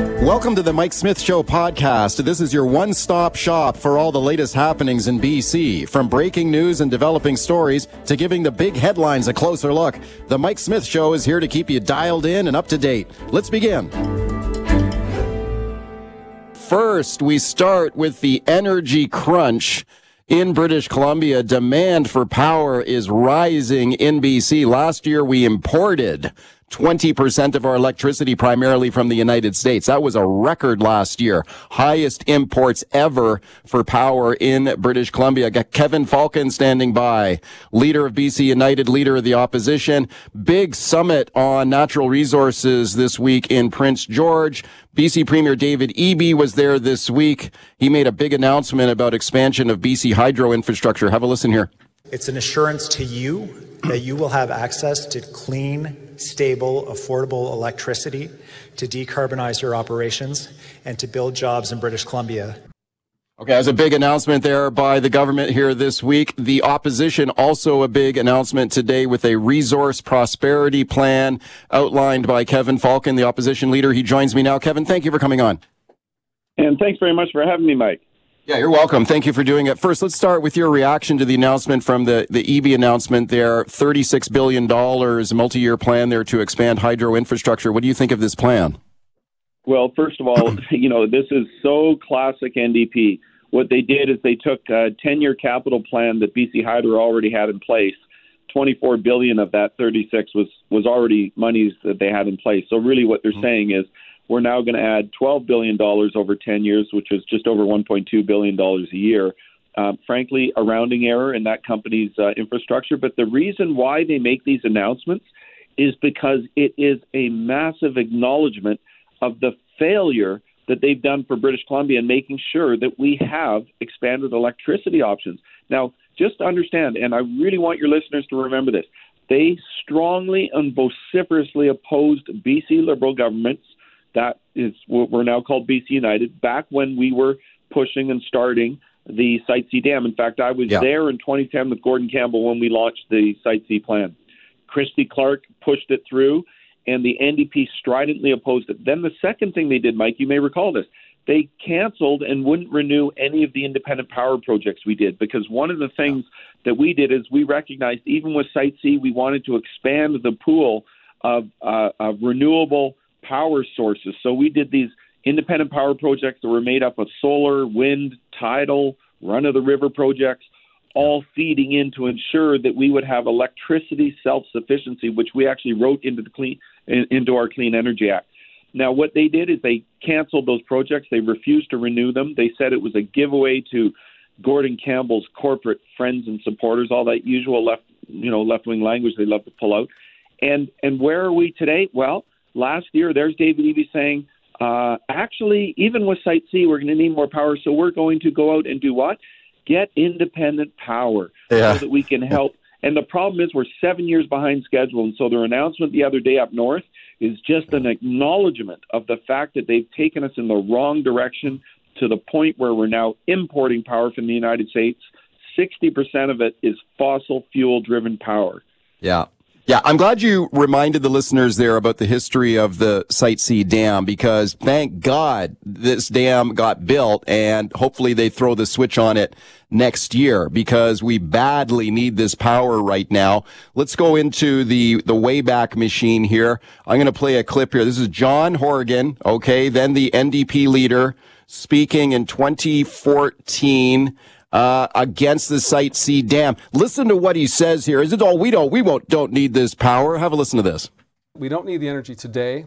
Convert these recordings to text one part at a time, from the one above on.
Welcome to the Mike Smith Show podcast. This is your one stop shop for all the latest happenings in BC. From breaking news and developing stories to giving the big headlines a closer look, the Mike Smith Show is here to keep you dialed in and up to date. Let's begin. First, we start with the energy crunch in British Columbia. Demand for power is rising in BC. Last year, we imported 20% of our electricity primarily from the United States. That was a record last year. Highest imports ever for power in British Columbia. Got Kevin Falcon standing by, leader of BC United, leader of the opposition. Big summit on natural resources this week in Prince George. BC Premier David Eby was there this week. He made a big announcement about expansion of BC hydro infrastructure. Have a listen here. It's an assurance to you that you will have access to clean, stable, affordable electricity to decarbonize your operations and to build jobs in British Columbia. Okay, as a big announcement there by the government here this week. The opposition also a big announcement today with a resource prosperity plan outlined by Kevin Falcon, the opposition leader. He joins me now. Kevin, thank you for coming on. And thanks very much for having me, Mike. Yeah, you're welcome. Thank you for doing it. First, let's start with your reaction to the announcement from the, the Eby announcement there. $36 billion multi-year plan there to expand hydro infrastructure. What do you think of this plan? Well, first of all, you know, this is so classic NDP. What they did is they took a 10-year capital plan that BC Hydro already had in place. 24 billion of that 36 was was already monies that they had in place. So really what they're mm-hmm. saying is we're now going to add $12 billion over 10 years, which is just over $1.2 billion a year. Um, frankly, a rounding error in that company's uh, infrastructure. But the reason why they make these announcements is because it is a massive acknowledgement of the failure that they've done for British Columbia in making sure that we have expanded electricity options. Now, just understand, and I really want your listeners to remember this, they strongly and vociferously opposed BC Liberal governments that is what we're now called BC United. Back when we were pushing and starting the Site C dam. In fact, I was yeah. there in 2010 with Gordon Campbell when we launched the Site C plan. Christy Clark pushed it through, and the NDP stridently opposed it. Then the second thing they did, Mike, you may recall this. They canceled and wouldn't renew any of the independent power projects we did because one of the things that we did is we recognized even with Site C, we wanted to expand the pool of, uh, of renewable power sources. So we did these independent power projects that were made up of solar, wind, tidal, run of the river projects, all feeding in to ensure that we would have electricity self sufficiency, which we actually wrote into the clean into our Clean Energy Act. Now, what they did is they canceled those projects. They refused to renew them. They said it was a giveaway to Gordon Campbell's corporate friends and supporters, all that usual left, you know, left wing language they love to pull out. And and where are we today? Well, last year, there's David Eby saying, uh, actually, even with Site C, we're going to need more power, so we're going to go out and do what? Get independent power yeah. so that we can help. And the problem is we're seven years behind schedule, and so their announcement the other day up north is just an acknowledgement of the fact that they've taken us in the wrong direction to the point where we're now importing power from the United States. 60% of it is fossil fuel driven power. Yeah. Yeah, I'm glad you reminded the listeners there about the history of the Site C dam because thank God this dam got built and hopefully they throw the switch on it next year because we badly need this power right now. Let's go into the, the Wayback Machine here. I'm going to play a clip here. This is John Horgan, okay, then the NDP leader speaking in 2014 uh, against the Site C dam. Listen to what he says here. Is it all we don't we won't don't need this power? Have a listen to this. We don't need the energy today.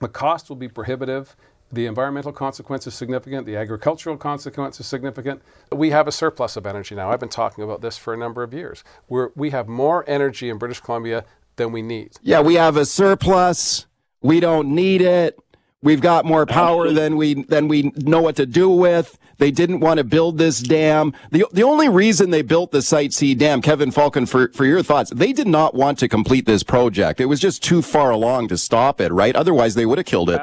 The cost will be prohibitive. The environmental consequence is significant. The agricultural consequence is significant. We have a surplus of energy now. I've been talking about this for a number of years. We're, we have more energy in British Columbia than we need. Yeah, we have a surplus. We don't need it. We've got more power than we than we know what to do with. They didn't want to build this dam. The the only reason they built the Site C dam, Kevin Falcon, for for your thoughts, they did not want to complete this project. It was just too far along to stop it, right? Otherwise, they would have killed it.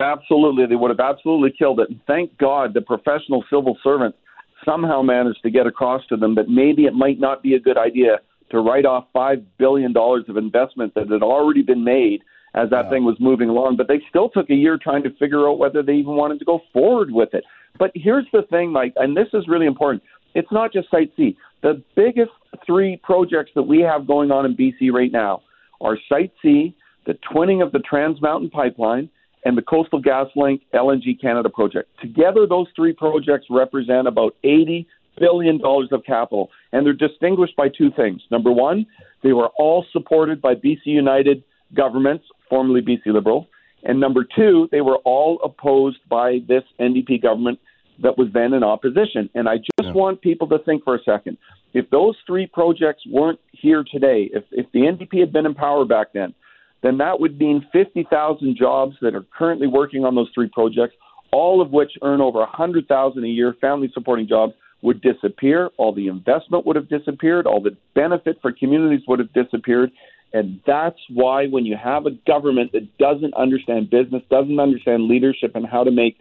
Absolutely, they would have absolutely killed it. And thank God the professional civil servants somehow managed to get across to them that maybe it might not be a good idea to write off five billion dollars of investment that had already been made as that thing was moving along. But they still took a year trying to figure out whether they even wanted to go forward with it. But here's the thing, Mike, and this is really important. It's not just Site C. The biggest three projects that we have going on in BC right now are Site C, the twinning of the Trans Mountain Pipeline, and the Coastal GasLink LNG Canada project. Together, those three projects represent about $80 billion of capital, and they're distinguished by two things. Number one, they were all supported by BC United governments, formerly BC Liberal. And number two, they were all opposed by this NDP government that was then in opposition. And I just yeah. want people to think for a second. If those three projects weren't here today, if, if the NDP had been in power back then, then that would mean 50,000 jobs that are currently working on those three projects, all of which earn over 100,000 a year, family supporting jobs would disappear, all the investment would have disappeared, all the benefit for communities would have disappeared. And that's why when you have a government that doesn't understand business, doesn't understand leadership and how to make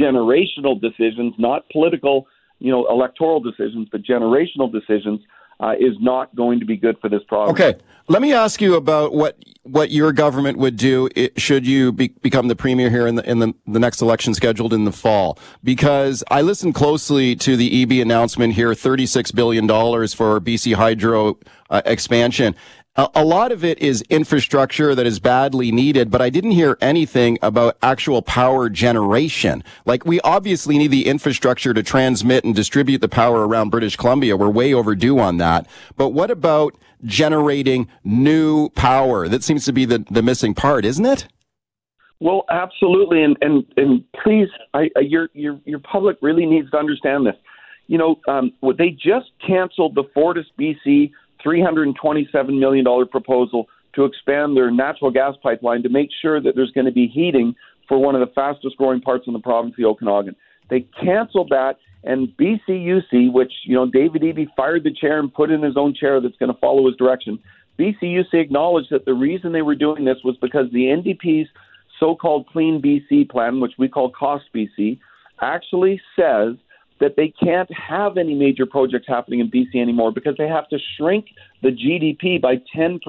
generational decisions, not political, you know, electoral decisions, but generational decisions, uh, is not going to be good for this province. Okay, let me ask you about what what your government would do should you be, become the premier here in the in the, the next election scheduled in the fall. Because I listened closely to the Eby announcement here, thirty six billion dollars for BC Hydro uh, expansion, a lot of it is infrastructure that is badly needed, but I didn't hear anything about actual power generation. Like we obviously need the infrastructure to transmit and distribute the power around British Columbia. We're way overdue on that. But what about generating new power? That seems to be the, the missing part, isn't it? Well, absolutely, and and and please, I, your your your public really needs to understand this. You know, um, they just canceled the Fortis BC $327 million proposal to expand their natural gas pipeline to make sure that there's going to be heating for one of the fastest growing parts in the province, the Okanagan. They canceled that, and BCUC, which you know David Eby fired the chair and put in his own chair that's going to follow his direction. BCUC acknowledged that the reason they were doing this was because the NDP's so-called Clean BC plan, which we call Cost BC, actually says that they can't have any major projects happening in BC anymore because they have to shrink the GDP by 10%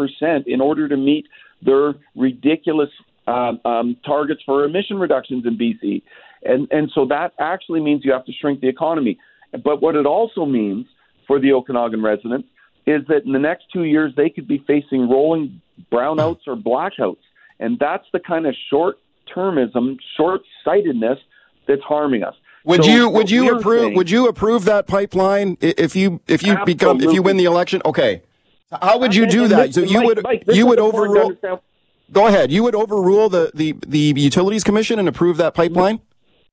in order to meet their ridiculous uh, um, targets for emission reductions in BC. And, and so that actually means you have to shrink the economy. But what it also means for the Okanagan residents is that in the next two years, they could be facing rolling brownouts or blackouts. And that's the kind of short termism, short sightedness that's harming us. Would so you would you approve saying, would you approve that pipeline if you if you absolutely. become if you win the election? Okay. How would you do that? So you would Mike, you would overrule Go ahead. You would overrule the, the, the Utilities Commission and approve that pipeline?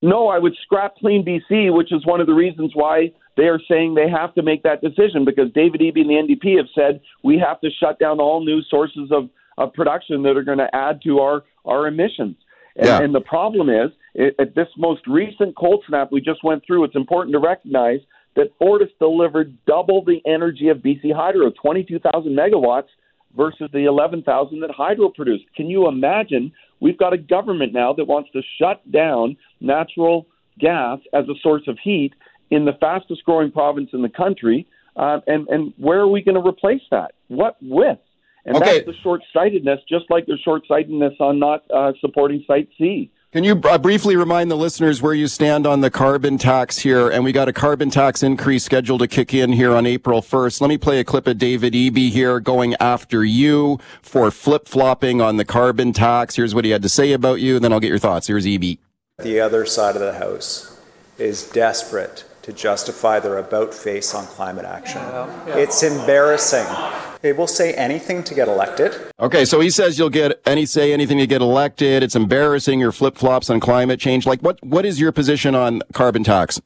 No, I would scrap Clean BC, which is one of the reasons why they are saying they have to make that decision because David Eby and the NDP have said we have to shut down all new sources of, of production that are going to add to our, our emissions. And, yeah. and the problem is it, at this most recent cold snap we just went through, it's important to recognize that Fortis delivered double the energy of BC Hydro, 22,000 megawatts versus the 11,000 that Hydro produced. Can you imagine? We've got a government now that wants to shut down natural gas as a source of heat in the fastest growing province in the country. Uh, and, and where are we going to replace that? What with? And okay. that's the short sightedness, just like the short sightedness on not uh, supporting Site C. Can you uh, briefly remind the listeners where you stand on the carbon tax here? And we got a carbon tax increase scheduled to kick in here on April 1st. Let me play a clip of David Eby here going after you for flip flopping on the carbon tax. Here's what he had to say about you, and then I'll get your thoughts. Here's Eby. The other side of the House is desperate to justify their about face on climate action. Yeah, yeah. It's embarrassing. They will say anything to get elected. Okay, so he says you'll get any say anything to get elected. It's embarrassing your flip flops on climate change. Like, what what is your position on carbon tax?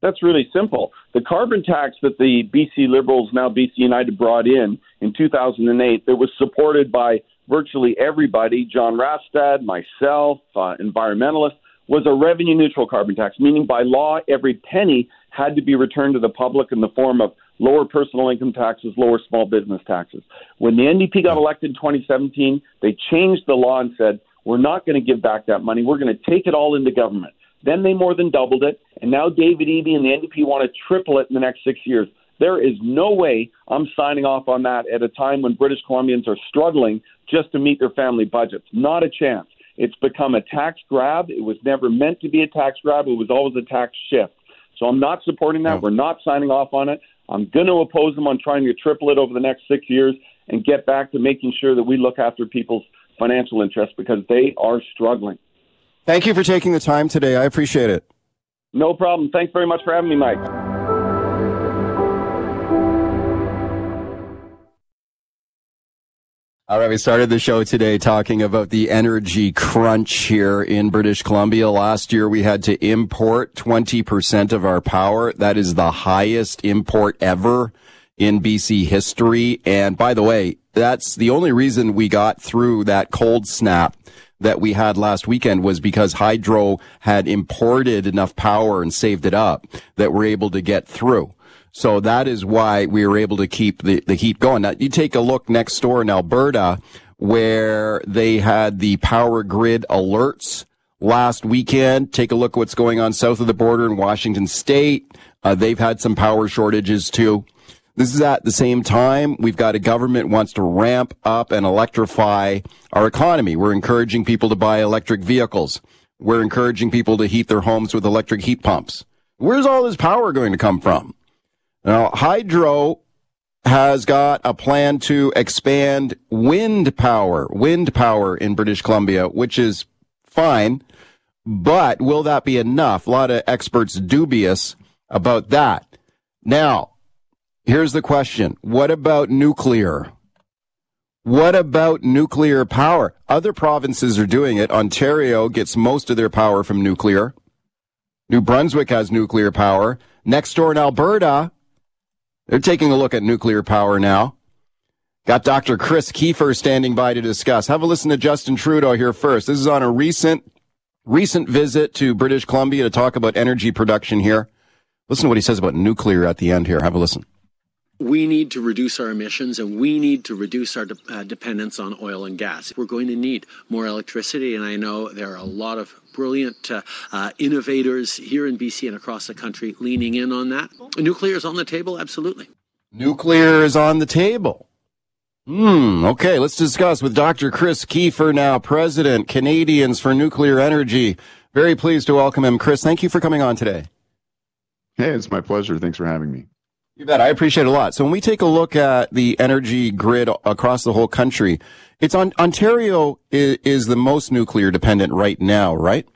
That's really simple. The carbon tax that the BC Liberals, now BC United, brought in in 2008, that was supported by virtually everybody, John Rustad, myself, uh, environmentalists, was a revenue neutral carbon tax, meaning by law, every penny had to be returned to the public in the form of lower personal income taxes, lower small business taxes. When the NDP got elected in 2017, they changed the law and said, we're not going to give back that money. We're going to take it all into government. Then they more than doubled it, and now David Eby and the NDP want to triple it in the next six years. There is no way I'm signing off on that at a time when British Columbians are struggling just to meet their family budgets. Not a chance. It's become a tax grab. It was never meant to be a tax grab. It was always a tax shift. So I'm not supporting that. We're not signing off on it. I'm going to oppose them on trying to triple it over the next six years and get back to making sure that we look after people's financial interests because they are struggling. Thank you for taking the time today. I appreciate it. No problem. Thanks very much for having me, Mike. All right, we started the show today talking about the energy crunch here in British Columbia. Last year we had to import 20% of our power. That is the highest import ever in BC history. And by the way, that's the only reason we got through that cold snap that we had last weekend was because hydro had imported enough power and saved it up that we're able to get through. So that is why we were able to keep the, the heat going. Now you take a look next door in Alberta where they had the power grid alerts last weekend. Take a look at what's going on south of the border in Washington state. Uh, they've had some power shortages too. This is at the same time we've got a government wants to ramp up and electrify our economy. We're encouraging people to buy electric vehicles. We're encouraging people to heat their homes with electric heat pumps. Where's all this power going to come from? Now, Hydro has got a plan to expand wind power, wind power in British Columbia, which is fine. But will that be enough? A lot of experts dubious about that. Now, here's the question. What about nuclear? What about nuclear power? Other provinces are doing it. Ontario gets most of their power from nuclear. New Brunswick has nuclear power. Next door in Alberta, they're taking a look at nuclear power now. Got Dr. Chris Keefer standing by to discuss. Have a listen to Justin Trudeau here first. This is on a recent, recent visit to British Columbia to talk about energy production here. Listen to what he says about nuclear at the end here. Have a listen we need to reduce our emissions and we need to reduce our de- uh, dependence on oil and gas. We're going to need more electricity, and I know there are a lot of brilliant uh, uh, innovators here in BC and across the country leaning in on that. Nuclear is on the table, absolutely. Nuclear is on the table. Hmm. Okay, let's discuss with Dr. Chris Keefer now, President, Canadians for Nuclear Energy. Very pleased to welcome him. Chris, thank you for coming on today. Hey, it's my pleasure. Thanks for having me. You bet. I appreciate it a lot. So when we take a look at the energy grid across the whole country, it's on Ontario is, is the most nuclear dependent right now, right?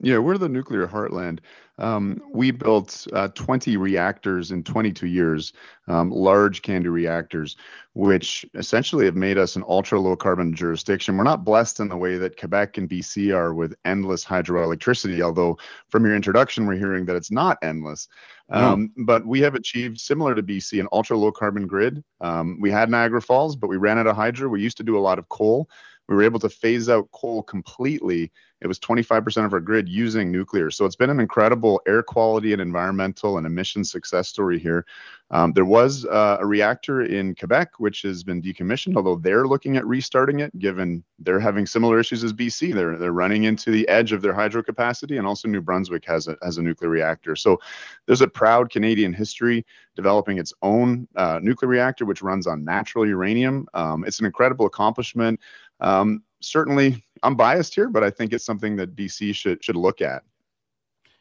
Yeah, we're the nuclear heartland. Um, we built uh, 20 reactors in 22 years, um, large CANDU reactors, which essentially have made us an ultra low carbon jurisdiction. We're not blessed in the way that Quebec and BC are with endless hydroelectricity, although from your introduction, we're hearing that it's not endless. Um, But we have achieved, similar to BC, an ultra low carbon grid. Um, we had Niagara Falls, but we ran out of hydro. We used to do a lot of coal. We were able to phase out coal completely. It was 25% of our grid using nuclear. So it's been an incredible air quality and environmental and emission success story here. Um, there was uh, a reactor in Quebec, which has been decommissioned, although they're looking at restarting it, given they're having similar issues as BC. They're, they're running into the edge of their hydro capacity, and also New Brunswick has a, has a nuclear reactor. So there's a proud Canadian history developing its own uh, nuclear reactor, which runs on natural uranium. Um, it's an incredible accomplishment. Um, certainly, I'm biased here, but I think it's something that BC should should look at.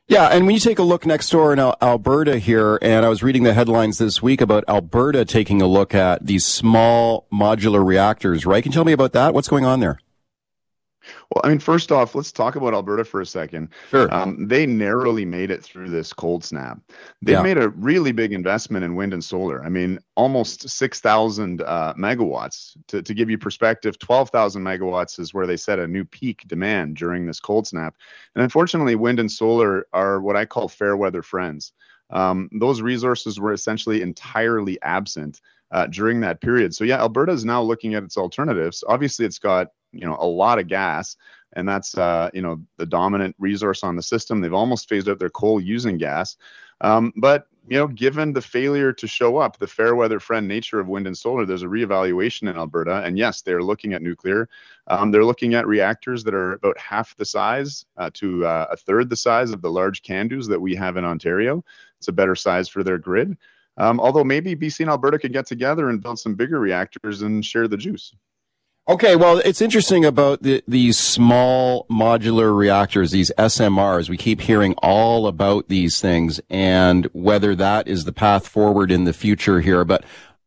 Yeah, and when you take a look next door in Alberta here, and I was reading the headlines this week about Alberta taking a look at these small modular reactors, right? Can you tell me about that? What's going on there? Well, I mean, first off, let's talk about Alberta for a second. Sure. Um, they narrowly made it through this cold snap. They yeah. made a really big investment in wind and solar. I mean, almost 6,000 uh, megawatts. To, to give you perspective, 12,000 megawatts is where they set a new peak demand during this cold snap. And unfortunately, wind and solar are what I call fair weather friends. Um, those resources were essentially entirely absent uh, during that period. So yeah, Alberta is now looking at its alternatives. Obviously, it's got you know a lot of gas. And that's uh, you know the dominant resource on the system. They've almost phased out their coal using gas. Um, but you know given the failure to show up the fair weather friend nature of wind and solar there's a reevaluation in alberta. And yes they're looking at nuclear. Um, they're looking at reactors that are about half the size uh, to uh, a third the size of the large CANDUs that we have in ontario. It's a better size for their grid. Um, although maybe bc and alberta could get together and build some bigger reactors and share the juice Okay, well, it's interesting about the, these small modular reactors, these SMRs. We keep hearing all about these things and whether that is the path forward in the future here. But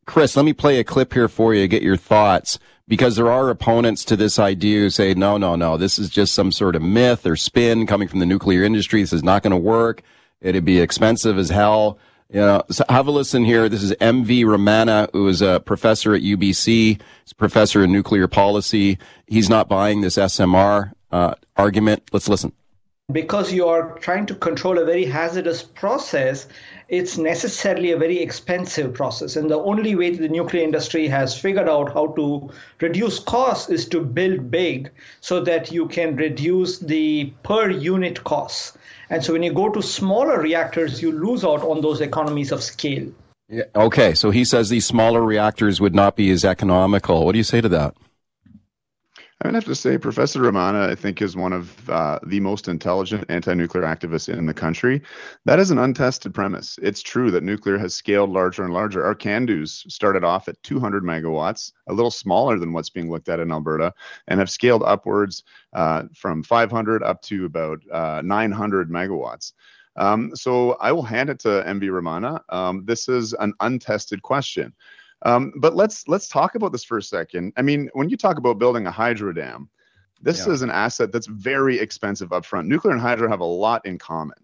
Chris, let me play a clip here for you, get your thoughts, because there are opponents to this idea who say, no, no, no, this is just some sort of myth or spin coming from the nuclear industry. This is not going to work. It'd be expensive as hell. Know, so have a listen here. This is MV Ramana, who is a professor at UBC. He's a professor in nuclear policy. He's not buying this SMR uh, argument. Let's listen. Because you are trying to control a very hazardous process, it's necessarily a very expensive process. And the only way the nuclear industry has figured out how to reduce costs is to build big so that you can reduce the per unit costs. And so when you go to smaller reactors, you lose out on those economies of scale. Yeah, okay, so he says these smaller reactors would not be as economical. What do you say to that? I have to say Professor Ramana, I think, is one of uh, the most intelligent anti-nuclear activists in the country. That is an untested premise. It's true that nuclear has scaled larger and larger. Our CANDUs started off at 200 megawatts, a little smaller than what's being looked at in Alberta, and have scaled upwards uh, from 500 up to about uh, 900 megawatts. Um, so I will hand it to MV Ramana. Um, this is an untested question. Um, but let's let's talk about this for a second. I mean, when you talk about building a hydro dam, this yeah. is an asset that's very expensive upfront. Nuclear and hydro have a lot in common,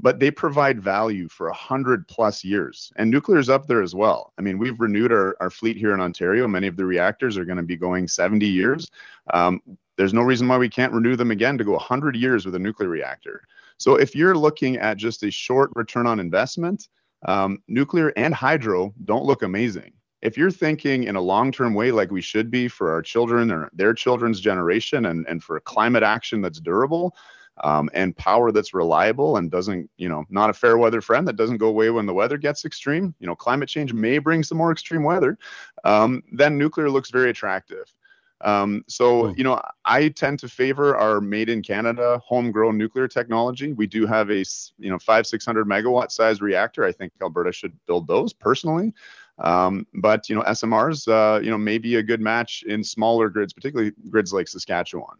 but they provide value for a hundred plus years. And nuclear is up there as well. I mean, we've renewed our, our fleet here in Ontario. Many of the reactors are going to be going 70 years. Um, there's no reason why we can't renew them again to go 100 years with a nuclear reactor. So if you're looking at just a short return on investment, um, nuclear and hydro don't look amazing if you're thinking in a long-term way like we should be for our children or their children's generation and, and for climate action that's durable um, and power that's reliable and doesn't you know not a fair weather friend that doesn't go away when the weather gets extreme you know climate change may bring some more extreme weather um, then nuclear looks very attractive um, so, hmm. you know, I tend to favor our made in Canada homegrown nuclear technology. We do have a, you know, five, 600 megawatt size reactor. I think Alberta should build those personally. Um, but you know, SMRs, uh, you know, may be a good match in smaller grids, particularly grids like Saskatchewan.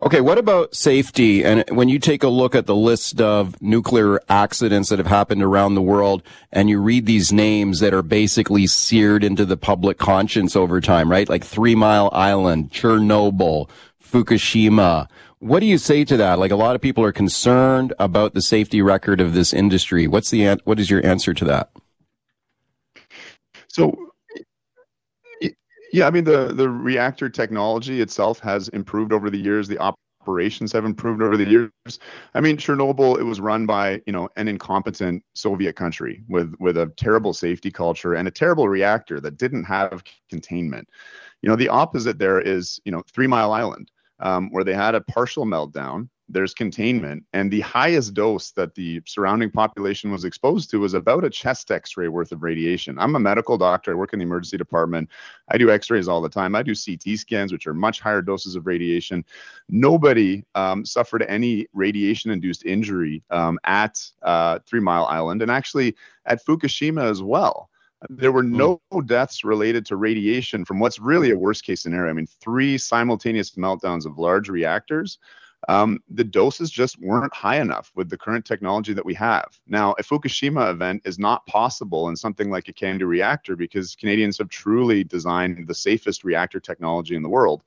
Okay, what about safety? And when you take a look at the list of nuclear accidents that have happened around the world and you read these names that are basically seared into the public conscience over time, right? Like Three Mile Island, Chernobyl, Fukushima. What do you say to that? Like a lot of people are concerned about the safety record of this industry. What's the, what is your answer to that? So yeah, I mean the the reactor technology itself has improved over the years. The operations have improved over the years. I mean, Chernobyl it was run by you know an incompetent Soviet country with with a terrible safety culture and a terrible reactor that didn't have containment. You know, the opposite there is you know Three Mile Island, um, where they had a partial meltdown there's containment. And the highest dose that the surrounding population was exposed to was about a chest x ray worth of radiation. I'm a medical doctor. I work in the emergency department. I do x rays all the time. I do CT scans, which are much higher doses of radiation. Nobody um, suffered any radiation induced injury um, at uh, Three Mile Island and actually at Fukushima as well. There were no deaths related to radiation from what's really a worst case scenario. I mean, three simultaneous meltdowns of large reactors um, the doses just weren't high enough with the current technology that we have. Now, a Fukushima event is not possible in something like a CANDU reactor because Canadians have truly designed the safest reactor technology in the world.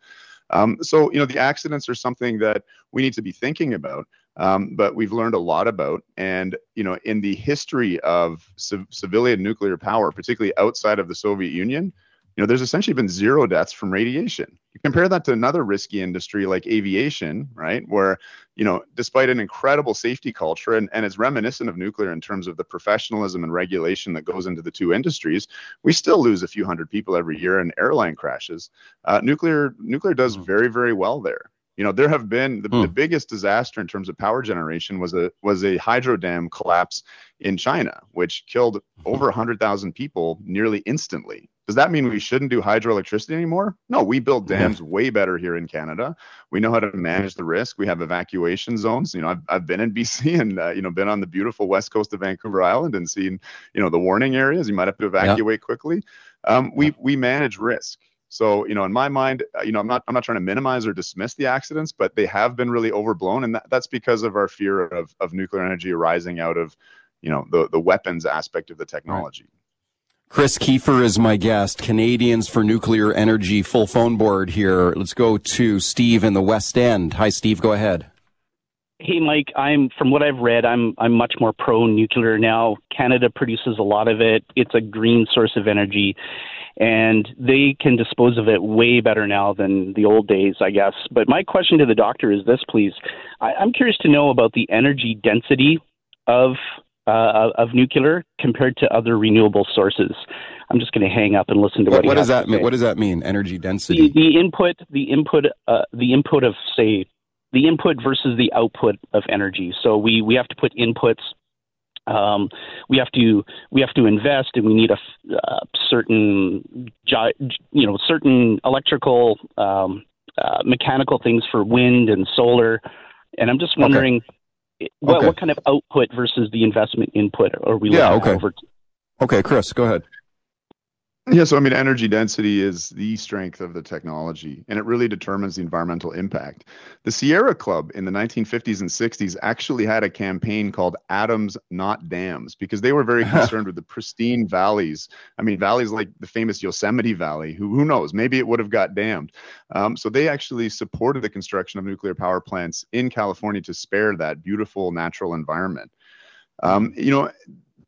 Um, so, you know, the accidents are something that we need to be thinking about, um, but we've learned a lot about. And, you know, in the history of civ- civilian nuclear power, particularly outside of the Soviet Union, you know, there's essentially been zero deaths from radiation. You compare that to another risky industry like aviation, right? Where, you know, despite an incredible safety culture and, and it's reminiscent of nuclear in terms of the professionalism and regulation that goes into the two industries, we still lose a few hundred people every year in airline crashes. Uh, nuclear nuclear does hmm. very, very well there. You know, there have been the, the hmm. biggest disaster in terms of power generation was a was a hydro dam collapse in China, which killed over 100,000 people nearly instantly. Does that mean we shouldn't do hydroelectricity anymore? No, we build dams yeah. way better here in Canada. We know how to manage the risk. We have evacuation zones. You know, I've, I've been in BC and uh, you know been on the beautiful west coast of Vancouver Island and seen you know the warning areas. You might have to evacuate yeah. quickly. Um, we we manage risk. So, you know, in my mind, uh, you know, I'm not I'm not trying to minimize or dismiss the accidents, but they have been really overblown, and that, that's because of our fear of of nuclear energy arising out of, you know, the the weapons aspect of the technology. Right. Chris Keefer is my guest. Canadians for Nuclear Energy full phone board here. Let's go to Steve in the West End. Hi, Steve. Go ahead. Hey, Mike. I'm from what I've read. I'm I'm much more pro nuclear now. Canada produces a lot of it. It's a green source of energy, and they can dispose of it way better now than the old days, I guess. But my question to the doctor is this, please. I, I'm curious to know about the energy density of uh, of nuclear compared to other renewable sources. I'm just going to hang up and listen to what. What, what does that mean? What does that mean? Energy density. The, the input, the input, uh, the input of say, the input versus the output of energy. So we we have to put inputs. Um, we have to we have to invest, and we need a uh, certain you know certain electrical um, uh, mechanical things for wind and solar. And I'm just wondering. Okay what, okay. what kind of output versus the investment input are we yeah, okay. over? Okay, Chris, go ahead. Yeah, so I mean, energy density is the strength of the technology, and it really determines the environmental impact. The Sierra Club in the 1950s and 60s actually had a campaign called Atoms Not Dams because they were very concerned with the pristine valleys. I mean, valleys like the famous Yosemite Valley, who, who knows, maybe it would have got dammed. Um, so they actually supported the construction of nuclear power plants in California to spare that beautiful natural environment. Um, you know,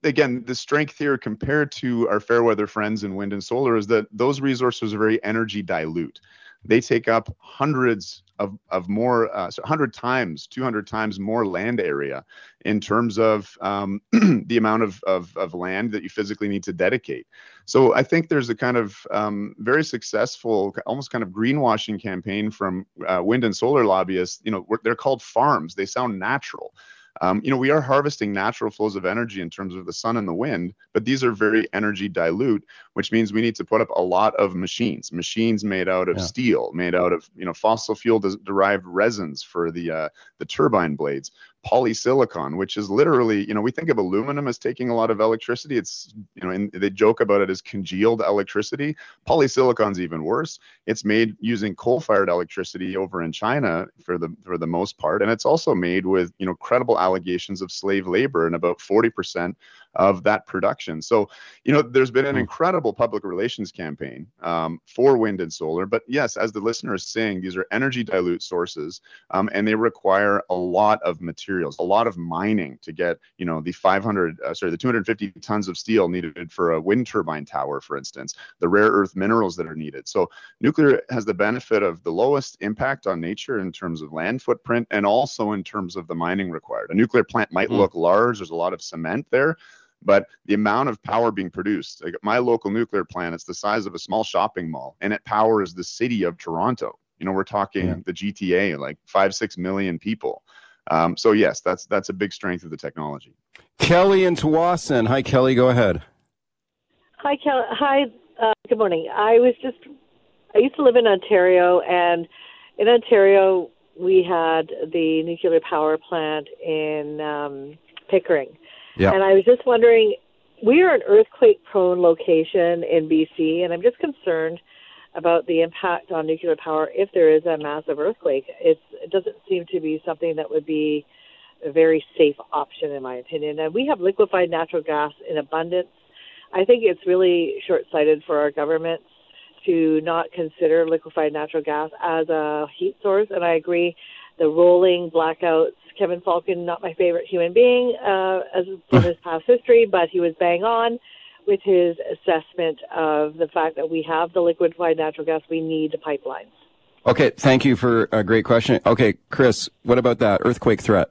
again, the strength here compared to our fair weather friends in wind and solar is that those resources are very energy dilute. They take up hundreds of, of more, uh, so 100 times, 200 times more land area in terms of um, the amount of, of, of, land that you physically need to dedicate. So I think there's a kind of um, very successful, almost kind of greenwashing campaign from uh, wind and solar lobbyists. You know, they're called farms. They sound natural. Um, you know, we are harvesting natural flows of energy in terms of the sun and the wind, but these are very energy dilute, which means we need to put up a lot of machines, machines made out of yeah. steel, made out of you know fossil fuel derived resins for the uh, the turbine blades polysilicon, which is literally, you know, we think of aluminum as taking a lot of electricity. It's, you know, and they joke about it as congealed electricity. Polysilicon's even worse. It's made using coal-fired electricity over in China for the for the most part, and it's also made with, you know, credible allegations of slave labor and about 40% of that production. So, you know, there's been an hmm. incredible public relations campaign um, for wind and solar. But yes, as the listener is saying, these are energy dilute sources, um, and they require a lot of materials, a lot of mining to get, you know, the 500, uh, sorry, the 250 tons of steel needed for a wind turbine tower, for instance, the rare earth minerals that are needed. So, nuclear has the benefit of the lowest impact on nature in terms of land footprint and also in terms of the mining required. A nuclear plant might mm. look large, there's a lot of cement there but the amount of power being produced like my local nuclear plant it's the size of a small shopping mall and it powers the city of toronto. You know we're talking yeah. the gta like five six million people. Um, so yes that's that's a big strength of the technology. Kelly and Tsawwassen. hi kelly go ahead. Hi kelly hi uh, good morning. I was just i used to live in ontario and in ontario we had the nuclear power plant in um, pickering yeah. And I was just wondering, we are an earthquake prone location in BC, and I'm just concerned about the impact on nuclear power if there is a massive earthquake. It's, it doesn't seem to be something that would be a very safe option, in my opinion. And we have liquefied natural gas in abundance. I think it's really short sighted for our government to not consider liquefied natural gas as a heat source. And I agree, the rolling blackouts Kevin Falcon, not my favorite human being uh, as from his past history, but he was bang on with his assessment of the fact that we have the liquefied natural gas, we need the pipelines. Okay, thank you for a great question. Okay, Chris, what about that earthquake threat?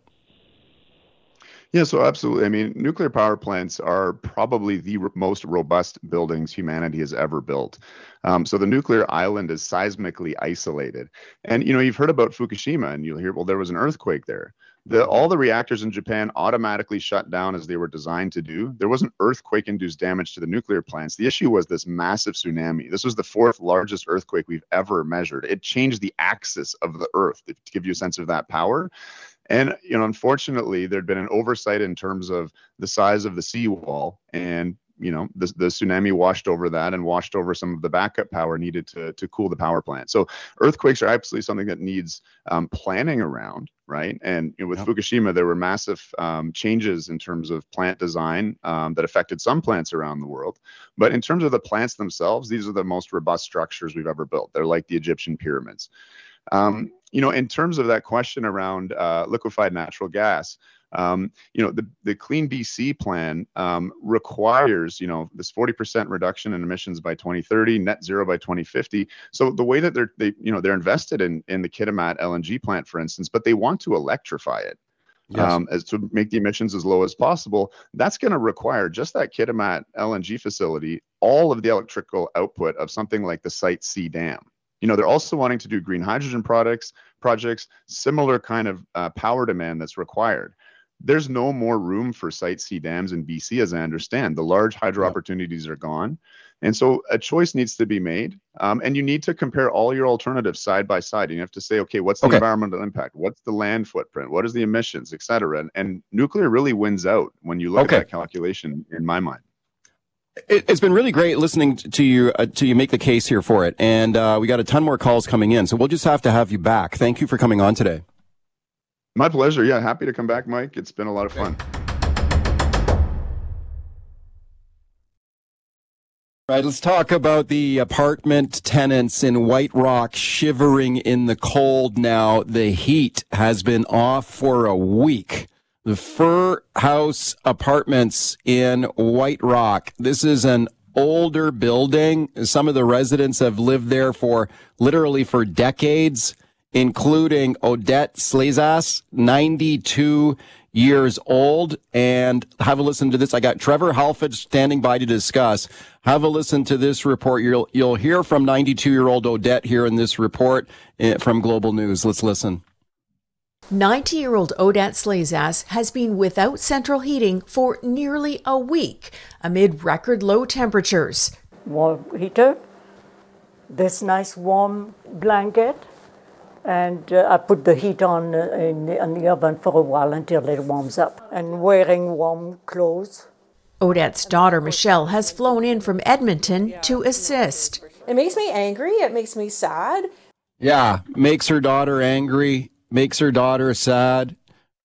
Yeah, so absolutely. I mean, nuclear power plants are probably the most robust buildings humanity has ever built. Um, so the nuclear island is seismically isolated. And, you know, you've heard about Fukushima and you'll hear, well, there was an earthquake there. The, all the reactors in Japan automatically shut down as they were designed to do. There wasn't earthquake induced damage to the nuclear plants. The issue was this massive tsunami. This was the fourth largest earthquake we've ever measured. It changed the axis of the earth to give you a sense of that power. And you know, unfortunately, there'd been an oversight in terms of the size of the seawall, and you know, the, the tsunami washed over that and washed over some of the backup power needed to, to cool the power plant. So earthquakes are absolutely something that needs um, planning around, right? And you know, with yep. Fukushima, there were massive um, changes in terms of plant design um, that affected some plants around the world. But in terms of the plants themselves, these are the most robust structures we've ever built. They're like the Egyptian pyramids. Um, you know, in terms of that question around uh, liquefied natural gas, um, you know, the, the Clean BC plan um, requires, you know, this 40% reduction in emissions by 2030, net zero by 2050. So the way that they're, they, you know, they're invested in in the Kitimat LNG plant, for instance, but they want to electrify it. Yes. Um, as to make the emissions as low as possible, that's going to require just that Kitimat LNG facility, all of the electrical output of something like the Site C dam. You know, they're also wanting to do green hydrogen products projects, similar kind of uh, power demand that's required there's no more room for Site C dams in BC, as I understand. The large hydro yeah. opportunities are gone. And so a choice needs to be made. Um, and you need to compare all your alternatives side by side. And you have to say, okay, what's the okay. environmental impact? What's the land footprint? What is the emissions, et cetera? And, and nuclear really wins out when you look okay. at that calculation, in my mind. It, has been really great listening to you uh, to you make the case here for it, and uh, we got a ton more calls coming in. So we'll just have to have you back. Thank you for coming on today. My pleasure. Yeah, happy to come back, Mike. It's been a lot of fun. Right, let's talk about the apartment tenants in White Rock shivering in the cold now. The heat has been off for a week. The Fir House Apartments in White Rock. This is an older building. Some of the residents have lived there for literally for decades including Odette Slazas, 92 years old. And have a listen to this. I got Trevor Halford standing by to discuss. Have a listen to this report. You'll, you'll hear from 92 year old Odette here in this report eh, from Global News. Let's listen. 90 year old Odette Slazas has been without central heating for nearly a week amid record low temperatures. Warm heater, this nice warm blanket, and uh, I put the heat on uh, in, the, in the oven for a while until it warms up, and wearing warm clothes. Odette's daughter Michelle has flown in from Edmonton to assist. It makes me angry. It makes me sad. Yeah, makes her daughter angry, makes her daughter sad.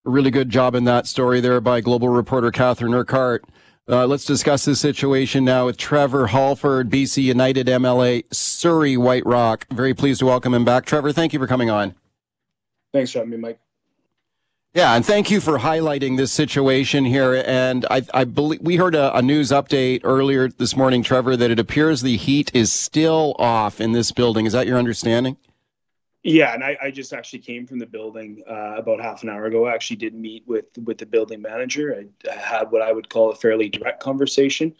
A really good job in that story there by global reporter Catherine Urquhart. Uh, let's discuss this situation now with Trevor Halford, BC United MLA, Surrey White Rock. Very pleased to welcome him back. Trevor, thank you for coming on. Thanks for having me, Mike. Yeah, and thank you for highlighting this situation here. And I, I believe we heard a, a, news update earlier this morning, Trevor, that it appears the heat is still off in this building. Is that your understanding? Yeah, and I, I, just actually came from the building uh, about half an hour ago. I actually did meet with with the building manager. I, I had what I would call a fairly direct conversation.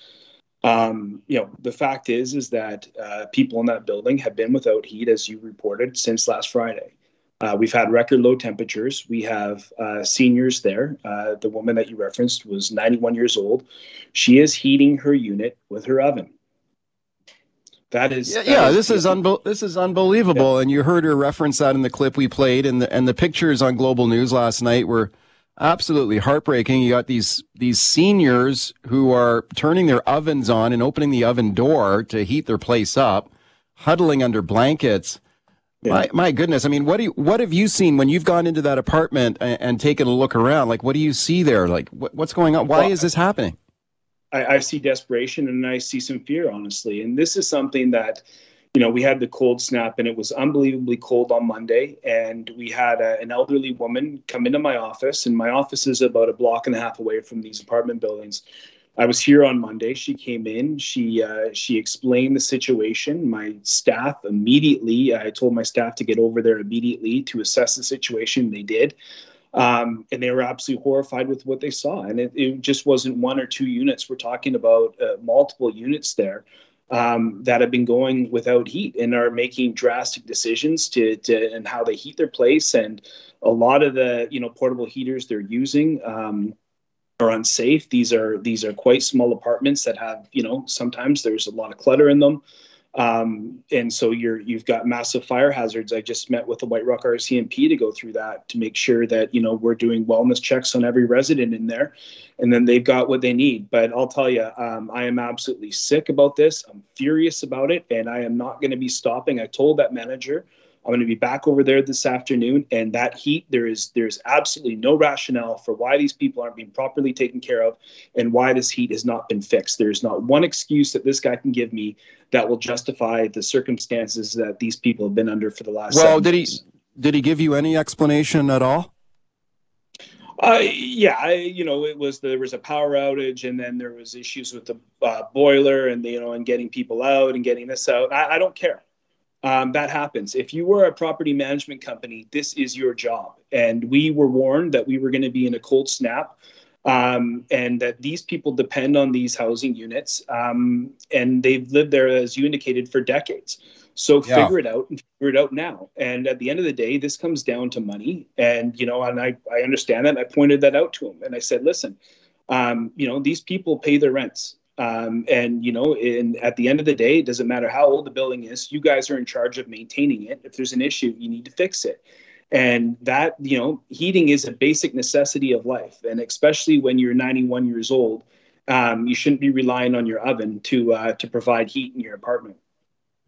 Um, you know, the fact is is that uh, people in that building have been without heat, as you reported, since last Friday. Uh, we've had record low temperatures. We have uh, seniors there. Uh, the woman that you referenced was 91 years old. She is heating her unit with her oven. That is, yeah. That yeah is, this is unbe- this is unbelievable. Yeah. And you heard her reference that in the clip we played, and the and the pictures on Global News last night were absolutely heartbreaking. You got these these seniors who are turning their ovens on and opening the oven door to heat their place up, huddling under blankets. Yeah. My, my goodness. I mean, what do you, what have you seen when you've gone into that apartment and, and taken a look around? Like, what do you see there? Like, what, what's going on? Why well, is this happening? I, I see desperation and I see some fear, honestly. And this is something that, you know, we had the cold snap and it was unbelievably cold on Monday. And we had a, an elderly woman come into my office, and my office is about a block and a half away from these apartment buildings. I was here on Monday. She came in. She uh, she explained the situation. My staff immediately. I told my staff to get over there immediately to assess the situation. They did. Um, and they were absolutely horrified with what they saw. And it, it just wasn't one or two units. We're talking about uh, multiple units there um, that have been going without heat and are making drastic decisions to, to and how they heat their place. And a lot of the you know portable heaters they're using. Um, are unsafe. These are these are quite small apartments that have you know sometimes there's a lot of clutter in them. Um, and so you're you've got massive fire hazards. I just met with the White Rock RCMP to go through that to make sure that you know we're doing wellness checks on every resident in there, and then they've got what they need. But I'll tell you, um, I am absolutely sick about this. I'm furious about it, and I am not going to be stopping. I told that manager I'm going to be back over there this afternoon, and that heat there is there's absolutely no rationale for why these people aren't being properly taken care of, and why this heat has not been fixed. There's not one excuse that this guy can give me that will justify the circumstances that these people have been under for the last. Well, did he did he give you any explanation at all? Uh, yeah, I, you know, it was there was a power outage, and then there was issues with the uh, boiler, and you know, and getting people out and getting this out. I, I don't care um, that happens. If you were a property management company, this is your job. And we were warned that we were going to be in a cold snap um, and that these people depend on these housing units. Um, and they've lived there, as you indicated, for decades. So Yeah. figure it out and figure it out now. And at the end of the day, this comes down to money. And, you know, and I, I understand that. I pointed that out to him. And I said, listen, um, you know, these people pay their rents. Um, and you know, in, at the end of the day, it doesn't matter how old the building is. You guys are in charge of maintaining it. If there's an issue, you need to fix it. And that, you know, heating is a basic necessity of life. And especially when you're 91 years old, um, you shouldn't be relying on your oven to uh, to provide heat in your apartment.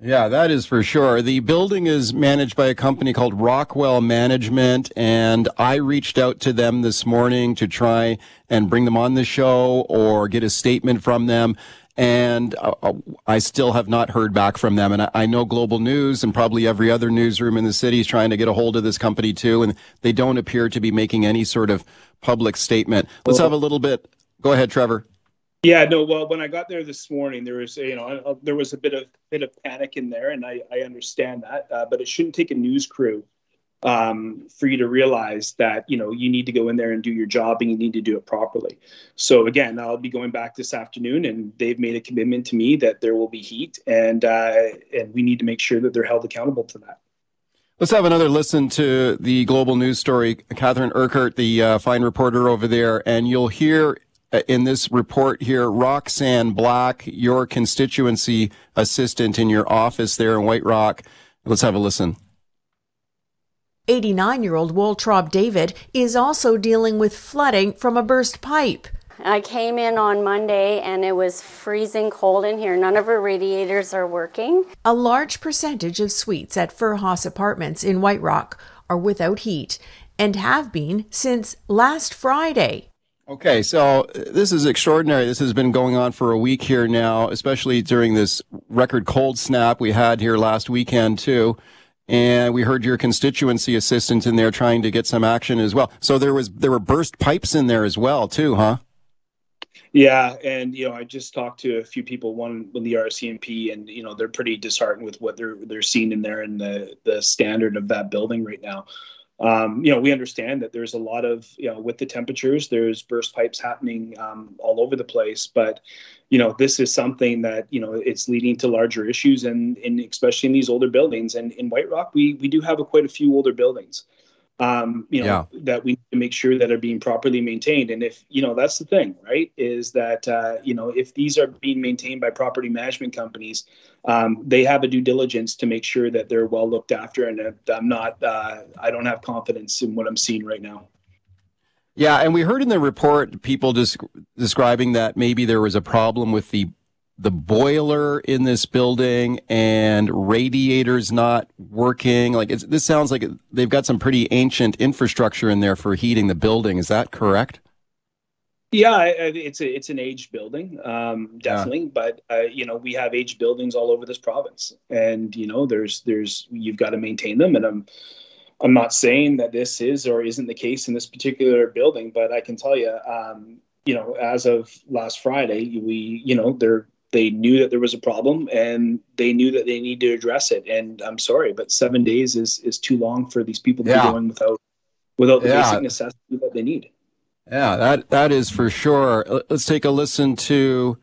Yeah, that is for sure. The building is managed by a company called Rockwell Management, and I reached out to them this morning to try and bring them on the show or get a statement from them. And uh, uh, I still have not heard back from them. And I, I know Global News and probably every other newsroom in the city is trying to get a hold of this company too, and they don't appear to be making any sort of public statement. Let's have a little bit. Go ahead, Trevor. Yeah, no. Well, when I got there this morning, there was you know uh, there was a bit of bit of panic in there, and I, I understand that, uh, but it shouldn't take a news crew um, for you to realize that you know you need to go in there and do your job, and you need to do it properly. So again, I'll be going back this afternoon, and they've made a commitment to me that there will be heat, and uh, and we need to make sure that they're held accountable to that. Let's have another listen to the global news story. Catherine Urquhart, the uh, fine reporter over there, and you'll hear Uh, in this report here Roxanne Black, your constituency assistant in your office there in White Rock. Let's have a listen. 89 year old Waltraud David is also dealing with flooding from a burst pipe. I came in on Monday and it was freezing cold in here. None of our radiators are working. A large percentage of suites at Furhouse Apartments in White Rock are without heat and have been since last Friday. Okay, so uh, this is extraordinary. This has been going on for a week here now, especially during this record cold snap we had here last weekend too. And we heard your constituency assistant in there trying to get some action as well. So there was there were burst pipes in there as well too, huh? Yeah, and you know, I just talked to a few people, one with the RCMP, and you know, they're pretty disheartened with what they're they're seeing in there and the the standard of that building right now. Um, you know, we understand that there's a lot of you know with the temperatures, there's burst pipes happening um, all over the place, but you know, this is something that you know it's leading to larger issues, and, and especially in these older buildings. And in White Rock, we we do have a, quite a few older buildings um, you know, that we need to make sure that are being properly maintained. And if, you know, that's the thing, right? Is that, uh, you know, if these are being maintained by property management companies, um, they have a due diligence to make sure that they're well looked after. And uh, I'm not, uh, I don't have confidence in what I'm seeing right now. Yeah, and we heard in the report people just describing that maybe there was a problem with the the boiler in this building and radiators not working. Like it's, this sounds like they've got some pretty ancient infrastructure in there for heating the building. Is that correct? Yeah, it's a, it's an aged building, um, definitely. But uh, you know, we have aged buildings all over this province, and you know, there's there's you've got to maintain them. And I'm I'm not saying that this is or isn't the case in this particular building, but I can tell you, um, you know, as of last Friday, we you know they're they knew that there was a problem and they knew that they need to address it. And I'm sorry, but seven days is is too long for these people to Yeah. be going without without the Yeah. basic necessity that they need. Yeah, that that is for sure. Let- Let's take a listen to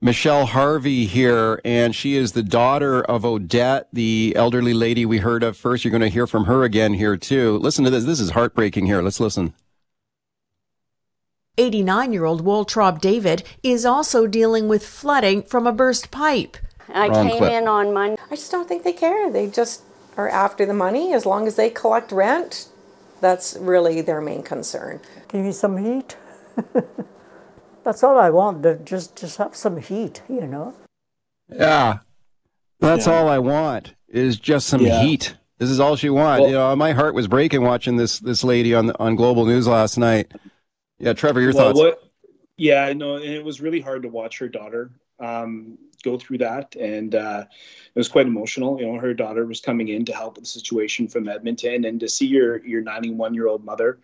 Michelle Harvey here, and she is the daughter of Odette, the elderly lady we heard of first. You're going to hear from her again here too. Listen to this. This is heartbreaking. Here, let's listen. 89 year old Waltraud David is also dealing with flooding from a burst pipe. I Wrong came clip. in on Monday. I just don't think they care. They just are after the money. As long as they collect rent, that's really their main concern. Give me some heat. That's all I want. to Just just have some heat, you know. Yeah. That's Yeah. all I want is just some Yeah. heat. This is all she wants. Well- you know, my heart was breaking watching this this lady on on Global News last night. Yeah, Trevor, your well, thoughts? What, yeah, no, and it was really hard to watch her daughter um, go through that, and uh, it was quite emotional. You know, her daughter was coming in to help with the situation from Edmonton, and to see your your 91 year old mother,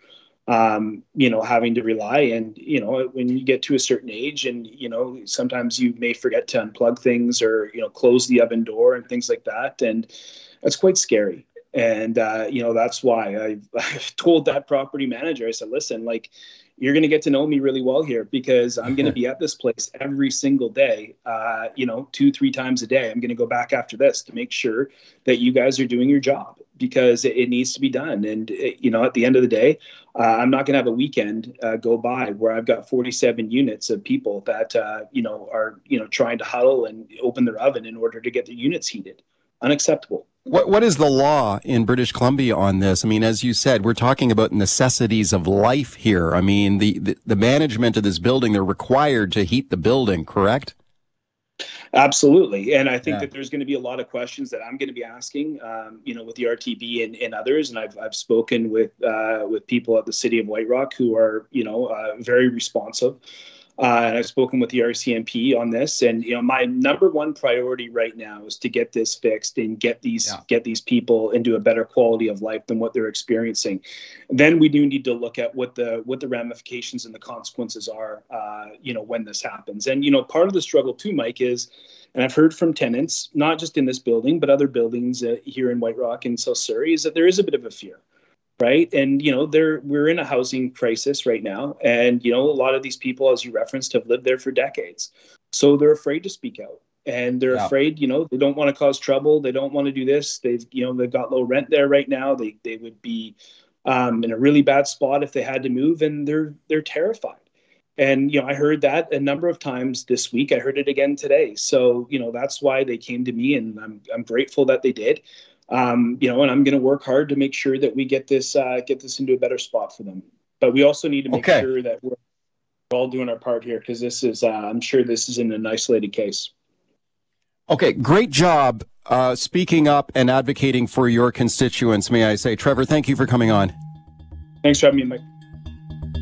um, you know, having to rely, and you know, when you get to a certain age, and you know, sometimes you may forget to unplug things or you know, close the oven door and things like that, and that's quite scary. And uh, you know, that's why I've, I've told that property manager, I said, listen, like you're going to get to know me really well here because I'm going to be at this place every single day, uh, you know, two, three times a day. I'm going to go back after this to make sure that you guys are doing your job because it, it needs to be done. And, uh, you know, at the end of the day, uh, I'm not going to have a weekend uh, go by where I've got 47 units of people that, uh, you know, are, you know, trying to huddle and open their oven in order to get their units heated. Unacceptable. What what is the law in British Columbia on this? I mean, as you said, we're talking about necessities of life here. I mean, the the, the management of this building, they're required to heat the building, correct? Absolutely, and I think Yeah. that there's going to be a lot of questions that I'm going to be asking, um, you know, with the RTB and, and others. And I've I've spoken with uh, with people at the city of White Rock who are, you know, uh, very responsive. Uh, and I've spoken with the RCMP on this, and you know, my number one priority right now is to get this fixed and get these get these people into a better quality of life than what they're experiencing. Then we do need to look at what the what the ramifications and the consequences are, uh, you know, when this happens. And you know, part of the struggle too, Mike, is, and I've heard from tenants, not just in this building but other buildings uh, here in White Rock and South Surrey, is that there is a bit of a fear right? And you know there we're in a housing crisis right now. And you know a lot of these people as you referenced have lived there for decades. So they're afraid to speak out. And they're Yeah. afraid you know they don't want to cause trouble. They don't want to do this. They've you know they've got low rent there right now. They they would be um, in a really bad spot if they had to move and they're they're terrified. And you know i heard that a number of times this week. I heard it again today. So you know that's why they came to me and i'm, I'm grateful that they did um, you know and i'm going to work hard to make sure that we get this uh, get this into a better spot for them but we also need to make Okay. sure that we're all doing our part here because this is uh, i'm sure this isn't an isolated case Okay, great job uh, speaking up and advocating for your constituents, may I say. Trevor, thank you for coming on. thanks for having me mike